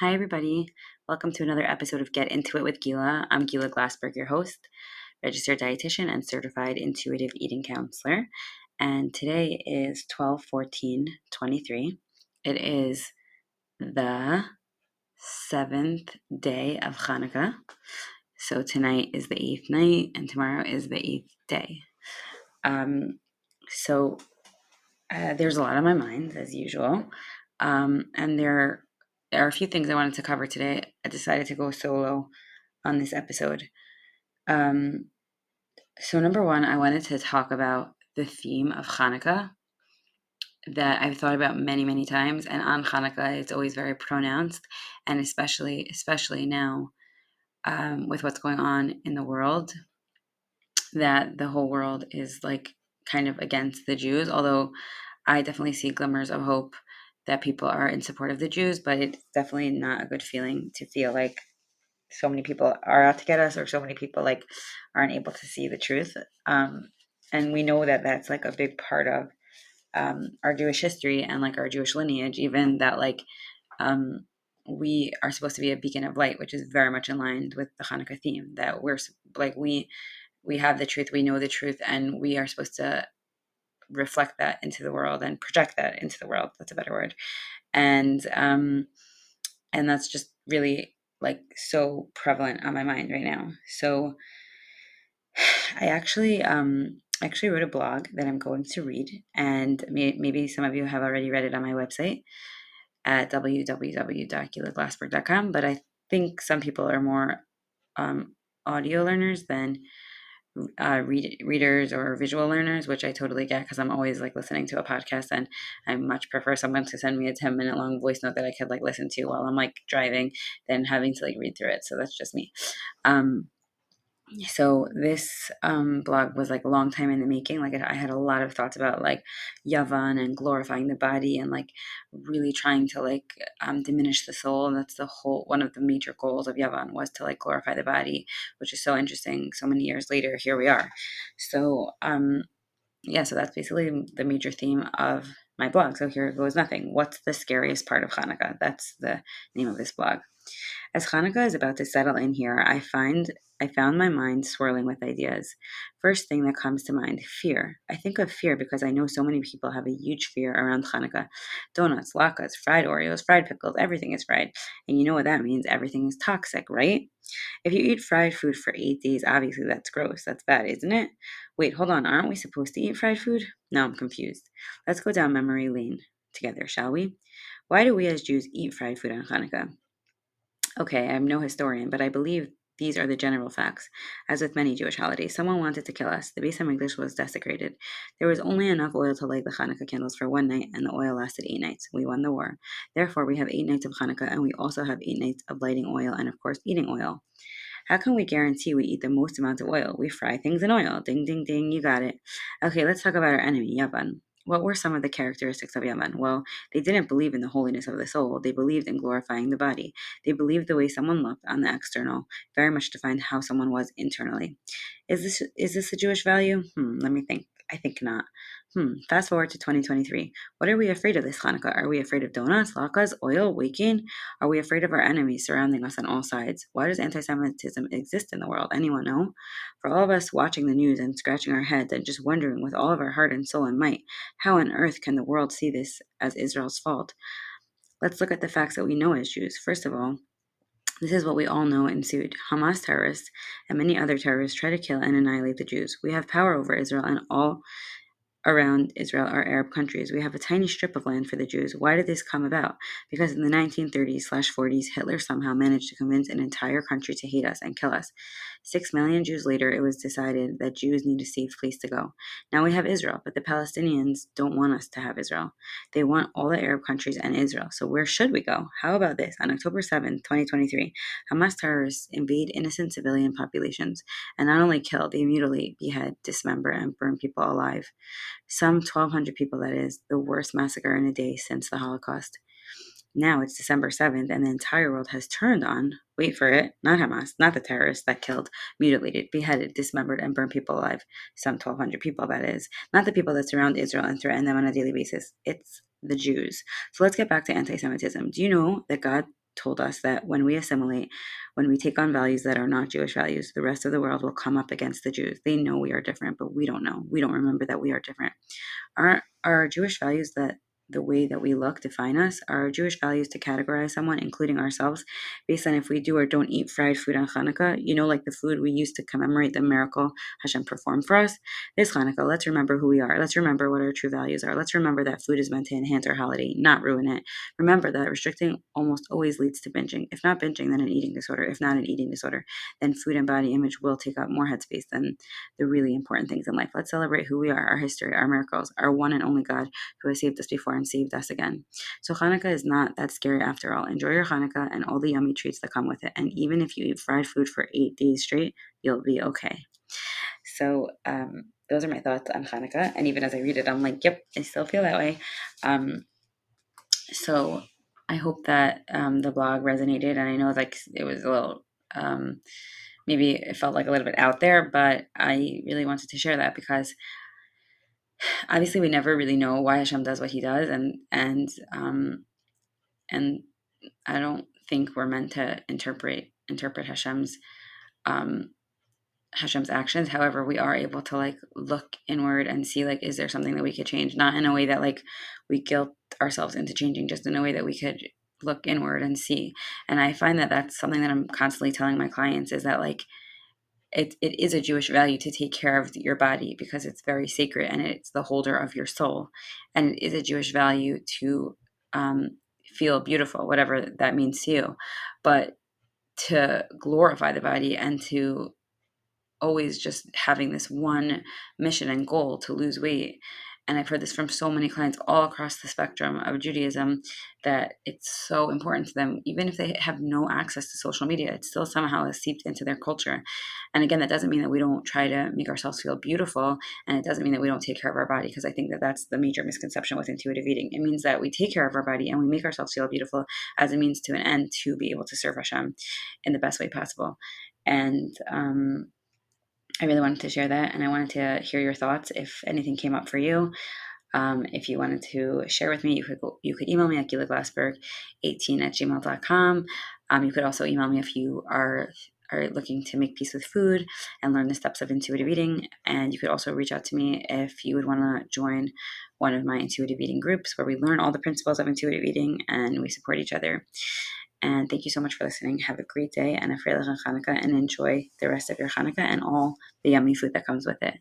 Hi, everybody. Welcome to another episode of Get Into It with Gila. I'm Gila Glassberg, your host, registered dietitian, and certified intuitive eating counselor. And today is 12 14 23. It is the seventh day of Hanukkah. So tonight is the eighth night, and tomorrow is the eighth day. Um, so uh, there's a lot on my mind, as usual. Um, and there there are a few things I wanted to cover today. I decided to go solo on this episode. Um, so, number one, I wanted to talk about the theme of Hanukkah that I've thought about many, many times. And on Hanukkah, it's always very pronounced, and especially, especially now um, with what's going on in the world, that the whole world is like kind of against the Jews. Although I definitely see glimmers of hope that people are in support of the Jews, but it's definitely not a good feeling to feel like so many people are out to get us or so many people like aren't able to see the truth. Um, and we know that that's like a big part of um, our Jewish history and like our Jewish lineage, even that like um, we are supposed to be a beacon of light, which is very much line with the Hanukkah theme. That we're like we we have the truth, we know the truth, and we are supposed to reflect that into the world and project that into the world. That's a better word. And um, and that's just really like so prevalent on my mind right now. So I actually um actually wrote a blog that I'm going to read, and may, maybe some of you have already read it on my website at www.gilaglassberg.com. But I think some people are more um, audio learners than uh, read, readers or visual learners, which I totally get because I'm always like listening to a podcast and I much prefer someone to send me a 10 minute long voice note that I could like listen to while I'm like driving than having to like read through it. So that's just me. Um, so this um, blog was like a long time in the making like i had a lot of thoughts about like yavan and glorifying the body and like really trying to like um, diminish the soul and that's the whole one of the major goals of yavan was to like glorify the body which is so interesting so many years later here we are. So um yeah so that's basically the major theme of my blog. So here goes nothing. What's the scariest part of hanukkah? That's the name of this blog. As Hanukkah is about to settle in here, I find I found my mind swirling with ideas. First thing that comes to mind, fear. I think of fear because I know so many people have a huge fear around Hanukkah. Donuts, latkes, fried Oreos, fried pickles, everything is fried. And you know what that means? Everything is toxic, right? If you eat fried food for eight days, obviously that's gross. That's bad, isn't it? Wait, hold on. Aren't we supposed to eat fried food? No, I'm confused. Let's go down memory lane together, shall we? Why do we as Jews eat fried food on Hanukkah? Okay, I'm no historian, but I believe these are the general facts. As with many Jewish holidays, someone wanted to kill us. The Beis Hamikdash was desecrated. There was only enough oil to light the Hanukkah candles for one night, and the oil lasted eight nights. We won the war. Therefore, we have eight nights of Hanukkah, and we also have eight nights of lighting oil and, of course, eating oil. How can we guarantee we eat the most amount of oil? We fry things in oil. Ding, ding, ding, you got it. Okay, let's talk about our enemy, Yavan. What were some of the characteristics of Yavan? Well, they didn't believe in the holiness of the soul. They believed in glorifying the body. They believed the way someone looked on the external very much defined how someone was internally. Is this is this a Jewish value? Hmm, let me think. I think not. Hmm. Fast forward to 2023. What are we afraid of this Hanukkah? Are we afraid of donuts, latkes, oil, waking? Are we afraid of our enemies surrounding us on all sides? Why does anti Semitism exist in the world? Anyone know? For all of us watching the news and scratching our heads and just wondering with all of our heart and soul and might, how on earth can the world see this as Israel's fault? Let's look at the facts that we know as Jews. First of all, this is what we all know ensued. Hamas terrorists and many other terrorists try to kill and annihilate the Jews. We have power over Israel and all around Israel are Arab countries. We have a tiny strip of land for the Jews. Why did this come about? Because in the 1930s 40s, Hitler somehow managed to convince an entire country to hate us and kill us. Six million Jews later, it was decided that Jews need a safe place to go. Now we have Israel, but the Palestinians don't want us to have Israel. They want all the Arab countries and Israel. So where should we go? How about this? On October 7, 2023, Hamas terrorists invade innocent civilian populations and not only kill, they mutilate, behead, dismember, and burn people alive. Some 1,200 people, that is, the worst massacre in a day since the Holocaust. Now it's December 7th, and the entire world has turned on, wait for it, not Hamas, not the terrorists that killed, mutilated, beheaded, dismembered, and burned people alive. Some 1,200 people, that is. Not the people that surround Israel and threaten them on a daily basis. It's the Jews. So let's get back to anti Semitism. Do you know that God told us that when we assimilate, when we take on values that are not Jewish values, the rest of the world will come up against the Jews. They know we are different, but we don't know. We don't remember that we are different. Our, our Jewish values that the way that we look define us. Our Jewish values to categorize someone, including ourselves, based on if we do or don't eat fried food on Hanukkah. You know, like the food we use to commemorate the miracle Hashem performed for us. This Hanukkah, let's remember who we are. Let's remember what our true values are. Let's remember that food is meant to enhance our holiday, not ruin it. Remember that restricting almost always leads to binging. If not binging, then an eating disorder. If not an eating disorder, then food and body image will take up more headspace than the really important things in life. Let's celebrate who we are, our history, our miracles, our one and only God who has saved us before and saved us again. So Hanukkah is not that scary after all. Enjoy your Hanukkah and all the yummy treats that come with it. And even if you eat fried food for eight days straight, you'll be okay. So um, those are my thoughts on Hanukkah. And even as I read it, I'm like, yep, I still feel that way. Um, so I hope that um, the blog resonated. And I know like it was a little um, maybe it felt like a little bit out there, but I really wanted to share that because obviously we never really know why Hashem does what he does and and um and I don't think we're meant to interpret interpret Hashem's um Hashem's actions. However, we are able to like look inward and see like is there something that we could change? Not in a way that like we guilt ourselves into changing, just in a way that we could look inward and see. And I find that that's something that I'm constantly telling my clients is that like it, it is a Jewish value to take care of your body because it's very sacred and it's the holder of your soul. And it is a Jewish value to um, feel beautiful, whatever that means to you. But to glorify the body and to always just having this one mission and goal to lose weight and I've heard this from so many clients all across the spectrum of Judaism that it's so important to them, even if they have no access to social media, it still somehow is seeped into their culture. And again, that doesn't mean that we don't try to make ourselves feel beautiful, and it doesn't mean that we don't take care of our body, because I think that that's the major misconception with intuitive eating. It means that we take care of our body and we make ourselves feel beautiful as a means to an end to be able to serve Hashem in the best way possible. And um, I really wanted to share that and I wanted to hear your thoughts if anything came up for you. Um, if you wanted to share with me, you could you could email me at gilaglassberg18 at gmail.com. Um, you could also email me if you are are looking to make peace with food and learn the steps of intuitive eating. And you could also reach out to me if you would want to join one of my intuitive eating groups where we learn all the principles of intuitive eating and we support each other. And thank you so much for listening. Have a great day and a Freilich Hanukkah and enjoy the rest of your Hanukkah and all the yummy food that comes with it.